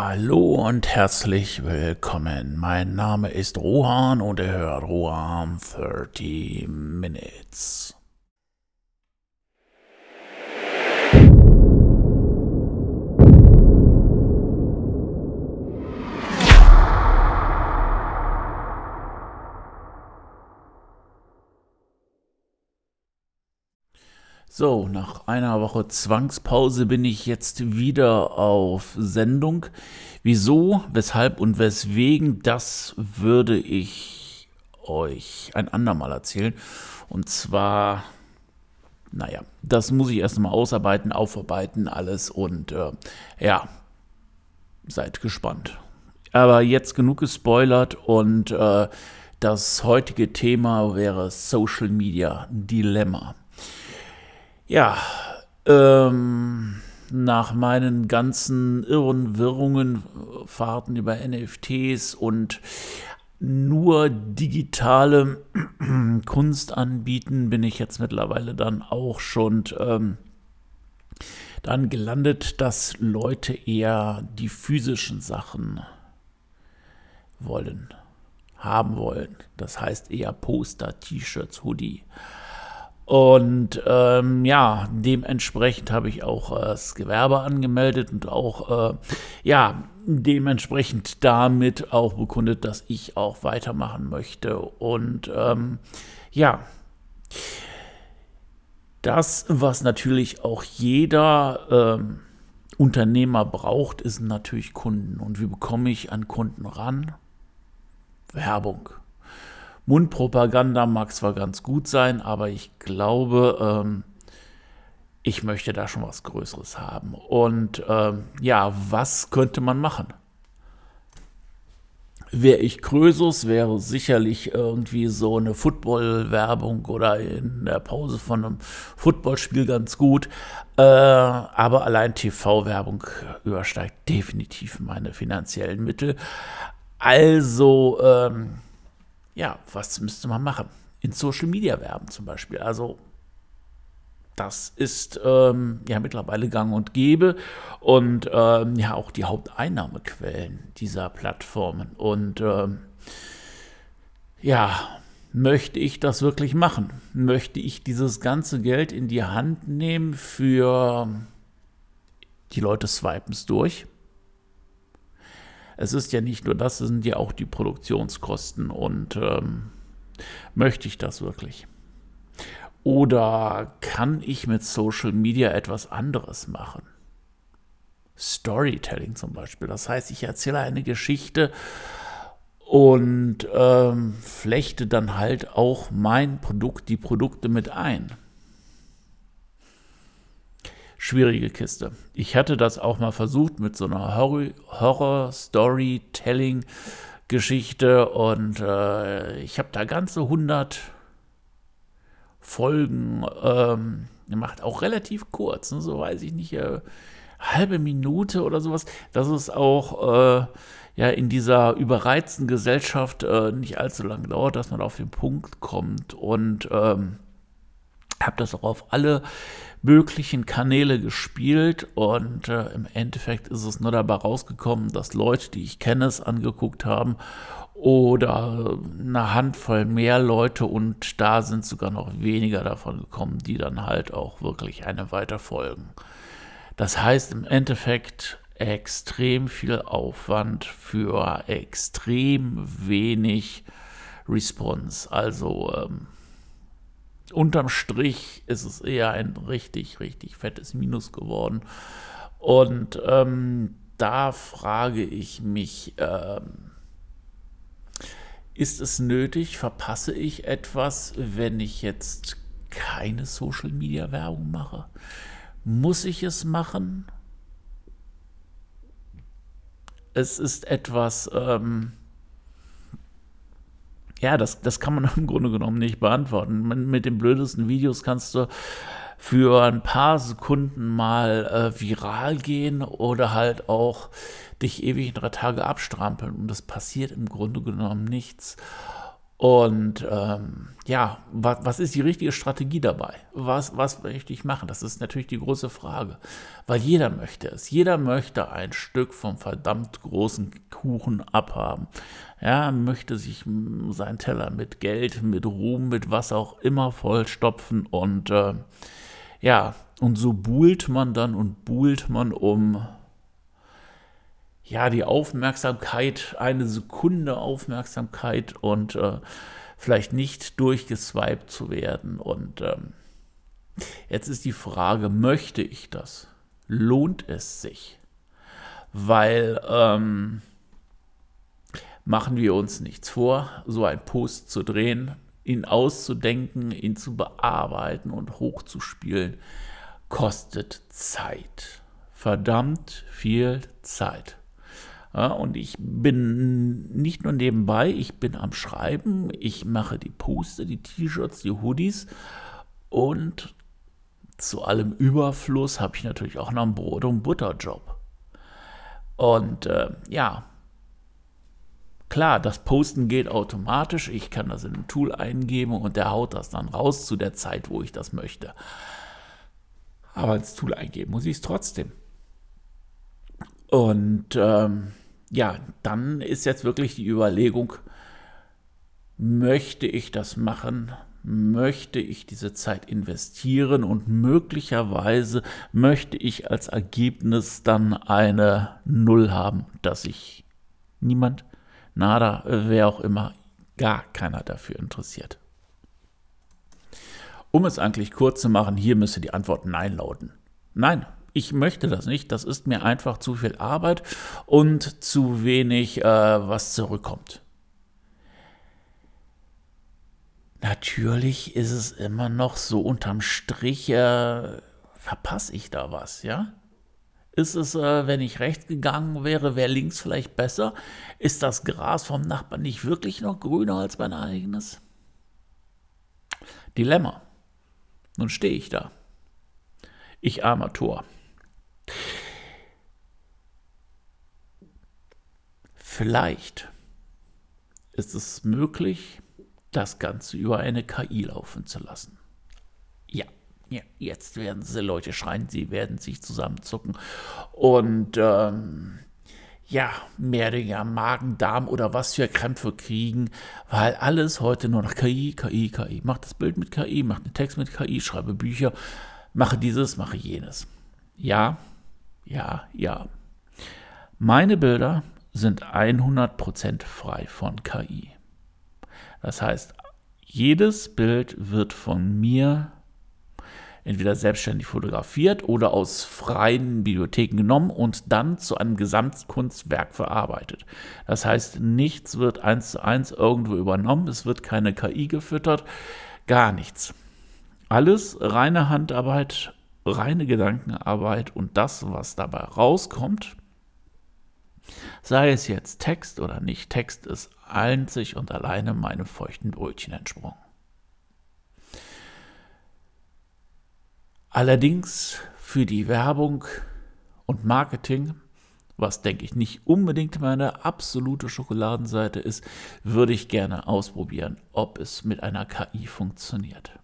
Hallo und herzlich willkommen. Mein Name ist Rohan und ihr hört Rohan 30 Minutes. So, nach einer Woche Zwangspause bin ich jetzt wieder auf Sendung. Wieso, weshalb und weswegen, das würde ich euch ein andermal erzählen. Und zwar, naja, das muss ich erst mal ausarbeiten, aufarbeiten, alles und äh, ja, seid gespannt. Aber jetzt genug gespoilert und äh, das heutige Thema wäre Social Media Dilemma. Ja, ähm, nach meinen ganzen irren Wirrungen, Fahrten über NFTs und nur digitale Kunst anbieten, bin ich jetzt mittlerweile dann auch schon ähm, dann gelandet, dass Leute eher die physischen Sachen wollen, haben wollen. Das heißt eher Poster, T-Shirts, Hoodie. Und ähm, ja, dementsprechend habe ich auch äh, das Gewerbe angemeldet und auch, äh, ja, dementsprechend damit auch bekundet, dass ich auch weitermachen möchte. Und ähm, ja, das, was natürlich auch jeder ähm, Unternehmer braucht, ist natürlich Kunden. Und wie bekomme ich an Kunden ran? Werbung. Mundpropaganda mag zwar ganz gut sein, aber ich glaube, ähm, ich möchte da schon was Größeres haben. Und ähm, ja, was könnte man machen? Wäre ich Krösus, wäre sicherlich irgendwie so eine Football-Werbung oder in der Pause von einem Footballspiel ganz gut. Äh, aber allein TV-Werbung übersteigt definitiv meine finanziellen Mittel. Also, ähm, ja, was müsste man machen? In Social Media werben zum Beispiel. Also das ist ähm, ja mittlerweile gang und gäbe und ähm, ja auch die Haupteinnahmequellen dieser Plattformen. Und ähm, ja, möchte ich das wirklich machen? Möchte ich dieses ganze Geld in die Hand nehmen für die Leute swipen es durch? Es ist ja nicht nur das, es sind ja auch die Produktionskosten und ähm, möchte ich das wirklich? Oder kann ich mit Social Media etwas anderes machen? Storytelling zum Beispiel. Das heißt, ich erzähle eine Geschichte und ähm, flechte dann halt auch mein Produkt, die Produkte mit ein schwierige Kiste. Ich hatte das auch mal versucht mit so einer Horror-Storytelling-Geschichte und äh, ich habe da ganze 100 Folgen ähm, gemacht, auch relativ kurz, ne, so weiß ich nicht, äh, halbe Minute oder sowas. Das ist auch äh, ja in dieser überreizten Gesellschaft äh, nicht allzu lange dauert, dass man auf den Punkt kommt und ähm, habe das auch auf alle möglichen Kanäle gespielt und äh, im Endeffekt ist es nur dabei rausgekommen, dass Leute, die ich kenne, es angeguckt haben oder eine Handvoll mehr Leute und da sind sogar noch weniger davon gekommen, die dann halt auch wirklich eine weiterfolgen. Das heißt im Endeffekt extrem viel Aufwand für extrem wenig Response. Also ähm, unterm Strich ist es eher ein richtig, richtig fettes Minus geworden. Und ähm, da frage ich mich, ähm, ist es nötig, verpasse ich etwas, wenn ich jetzt keine Social-Media-Werbung mache? Muss ich es machen? Es ist etwas, ähm, ja, das, das kann man im Grunde genommen nicht beantworten. Mit den blödesten Videos kannst du für ein paar Sekunden mal äh, viral gehen oder halt auch dich ewig in drei Tage abstrampeln und es passiert im Grunde genommen nichts. Und ähm, ja, was, was ist die richtige Strategie dabei? Was, was möchte ich machen? Das ist natürlich die große Frage. Weil jeder möchte es. Jeder möchte ein Stück vom verdammt großen Kuchen abhaben. Ja, möchte sich seinen Teller mit Geld, mit Ruhm, mit was auch immer vollstopfen. Und äh, ja, und so buhlt man dann und buhlt man um ja, die Aufmerksamkeit, eine Sekunde Aufmerksamkeit und äh, vielleicht nicht durchgeswiped zu werden. Und ähm, jetzt ist die Frage, möchte ich das? Lohnt es sich? Weil, ähm, machen wir uns nichts vor, so ein Post zu drehen, ihn auszudenken, ihn zu bearbeiten und hochzuspielen, kostet Zeit. Verdammt viel Zeit. Ja, und ich bin nicht nur nebenbei, ich bin am Schreiben, ich mache die Poster, die T-Shirts, die Hoodies und zu allem Überfluss habe ich natürlich auch noch einen Brot- und Butterjob. Und äh, ja, klar, das Posten geht automatisch. Ich kann das in ein Tool eingeben und der haut das dann raus zu der Zeit, wo ich das möchte. Aber ins Tool eingeben muss ich es trotzdem. Und ähm, ja, dann ist jetzt wirklich die Überlegung, möchte ich das machen? Möchte ich diese Zeit investieren und möglicherweise möchte ich als Ergebnis dann eine Null haben, dass sich niemand, nada, wer auch immer, gar keiner dafür interessiert. Um es eigentlich kurz zu machen, hier müsste die Antwort Nein lauten. Nein, ich möchte das nicht. Das ist mir einfach zu viel Arbeit und zu wenig, äh, was zurückkommt. Natürlich ist es immer noch so unterm Strich, äh, verpasse ich da was, ja? Ist es, äh, wenn ich rechts gegangen wäre, wäre links vielleicht besser? Ist das Gras vom Nachbarn nicht wirklich noch grüner als mein eigenes? Dilemma. Nun stehe ich da. Ich armer Tor. Vielleicht ist es möglich, das Ganze über eine KI laufen zu lassen. Ja, ja jetzt werden sie Leute schreien, sie werden sich zusammenzucken und ähm, ja, mehr oder Magen, Darm oder was für Krämpfe kriegen, weil alles heute nur noch KI, KI, KI. Mach das Bild mit KI, mach den Text mit KI, schreibe Bücher, mache dieses, mache jenes. Ja, ja, ja. Meine Bilder sind 100% frei von KI. Das heißt, jedes Bild wird von mir entweder selbstständig fotografiert oder aus freien Bibliotheken genommen und dann zu einem Gesamtkunstwerk verarbeitet. Das heißt, nichts wird eins zu eins irgendwo übernommen, es wird keine KI gefüttert, gar nichts. Alles reine Handarbeit, reine Gedankenarbeit und das, was dabei rauskommt, sei es jetzt Text oder nicht Text, ist einzig und alleine meinem feuchten Brötchen entsprungen. Allerdings für die Werbung und Marketing, was denke ich nicht unbedingt meine absolute Schokoladenseite ist, würde ich gerne ausprobieren, ob es mit einer KI funktioniert.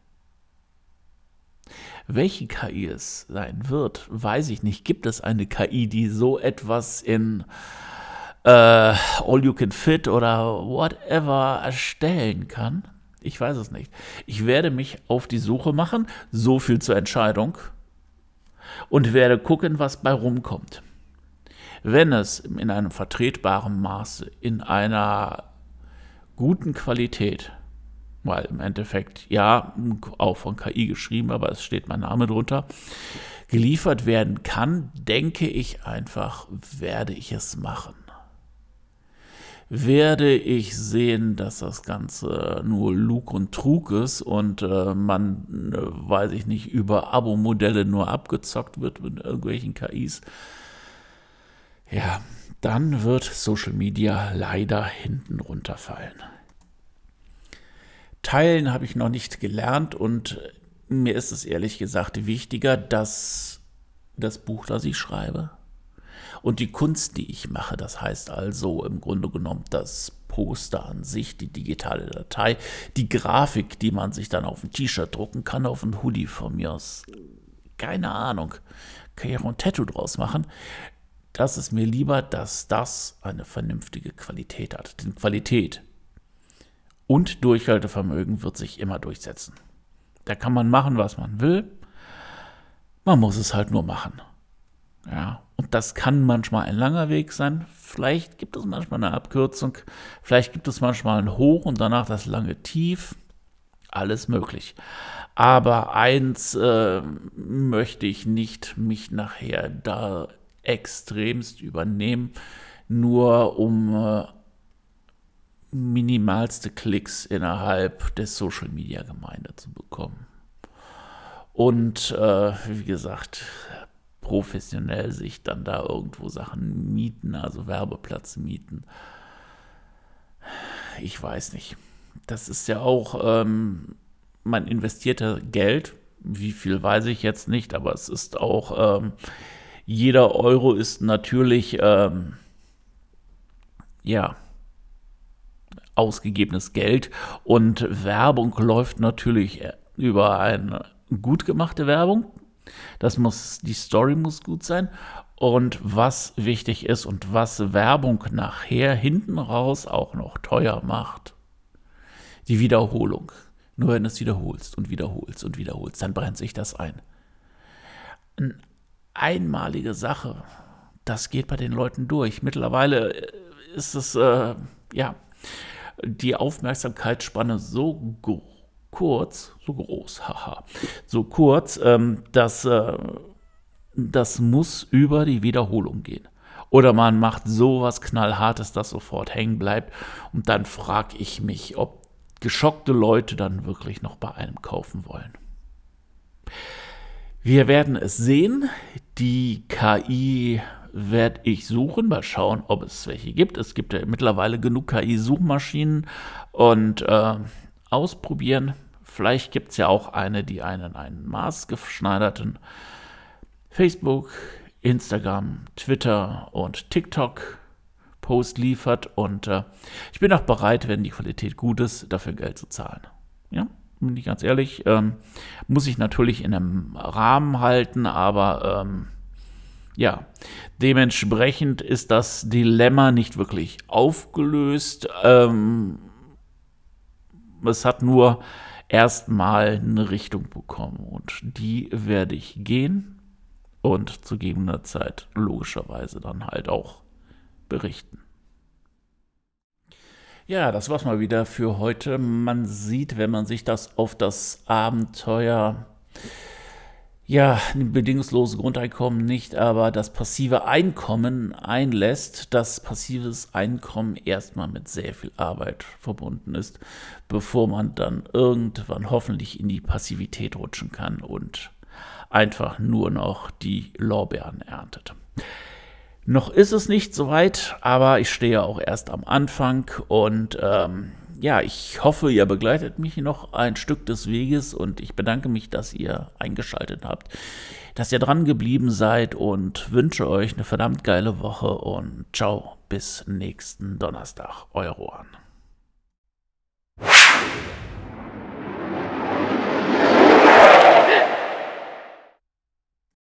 Welche KI es sein wird, weiß ich nicht. Gibt es eine KI, die so etwas in äh, All You Can Fit oder whatever erstellen kann? Ich weiß es nicht. Ich werde mich auf die Suche machen, so viel zur Entscheidung, und werde gucken, was bei rumkommt. Wenn es in einem vertretbaren Maße, in einer guten Qualität weil im Endeffekt, ja, auch von KI geschrieben, aber es steht mein Name drunter, geliefert werden kann, denke ich einfach, werde ich es machen. Werde ich sehen, dass das Ganze nur Lug und Trug ist und äh, man, äh, weiß ich nicht, über Abo-Modelle nur abgezockt wird mit irgendwelchen KIs, ja, dann wird Social Media leider hinten runterfallen. Teilen habe ich noch nicht gelernt und mir ist es ehrlich gesagt wichtiger, dass das Buch, das ich schreibe und die Kunst, die ich mache, das heißt also im Grunde genommen das Poster an sich, die digitale Datei, die Grafik, die man sich dann auf ein T-Shirt drucken kann, auf ein Hoodie von mir aus. Keine Ahnung. Kann ich auch ein Tattoo draus machen. Das ist mir lieber, dass das eine vernünftige Qualität hat. Denn Qualität und Durchhaltevermögen wird sich immer durchsetzen. Da kann man machen, was man will. Man muss es halt nur machen. Ja, und das kann manchmal ein langer Weg sein. Vielleicht gibt es manchmal eine Abkürzung. Vielleicht gibt es manchmal ein Hoch und danach das lange Tief. Alles möglich. Aber eins äh, möchte ich nicht mich nachher da extremst übernehmen, nur um äh, minimalste Klicks innerhalb der Social Media Gemeinde zu bekommen. Und äh, wie gesagt, professionell sich dann da irgendwo Sachen mieten, also Werbeplatz mieten. Ich weiß nicht. Das ist ja auch, ähm, man investierte Geld. Wie viel weiß ich jetzt nicht, aber es ist auch, ähm, jeder Euro ist natürlich, ähm, ja, ausgegebenes Geld und Werbung läuft natürlich über eine gut gemachte Werbung. Das muss, die Story muss gut sein. Und was wichtig ist und was Werbung nachher hinten raus auch noch teuer macht, die Wiederholung. Nur wenn du es wiederholst und wiederholst und wiederholst, dann brennt sich das ein. Eine einmalige Sache, das geht bei den Leuten durch. Mittlerweile ist es, äh, ja, die Aufmerksamkeitsspanne so kurz, so groß, haha, so kurz, ähm, dass äh, das muss über die Wiederholung gehen. Oder man macht sowas knallhartes, das sofort hängen bleibt. Und dann frage ich mich, ob geschockte Leute dann wirklich noch bei einem kaufen wollen. Wir werden es sehen. Die KI werde ich suchen, mal schauen, ob es welche gibt. Es gibt ja mittlerweile genug KI-Suchmaschinen und äh, ausprobieren. Vielleicht gibt es ja auch eine, die einen einen maßgeschneiderten Facebook, Instagram, Twitter und TikTok Post liefert und äh, ich bin auch bereit, wenn die Qualität gut ist, dafür Geld zu zahlen. Ja, bin ich ganz ehrlich, ähm, muss ich natürlich in einem Rahmen halten, aber ähm, ja, dementsprechend ist das Dilemma nicht wirklich aufgelöst. Ähm, es hat nur erstmal eine Richtung bekommen und die werde ich gehen und zu gegebener Zeit logischerweise dann halt auch berichten. Ja, das war's mal wieder für heute. Man sieht, wenn man sich das auf das Abenteuer ja, ein bedingungsloses Grundeinkommen nicht, aber das passive Einkommen einlässt, dass passives Einkommen erstmal mit sehr viel Arbeit verbunden ist, bevor man dann irgendwann hoffentlich in die Passivität rutschen kann und einfach nur noch die Lorbeeren erntet. Noch ist es nicht soweit, aber ich stehe auch erst am Anfang und ähm, ja, ich hoffe, ihr begleitet mich noch ein Stück des Weges und ich bedanke mich, dass ihr eingeschaltet habt, dass ihr dran geblieben seid und wünsche euch eine verdammt geile Woche und ciao, bis nächsten Donnerstag, euer Rohan.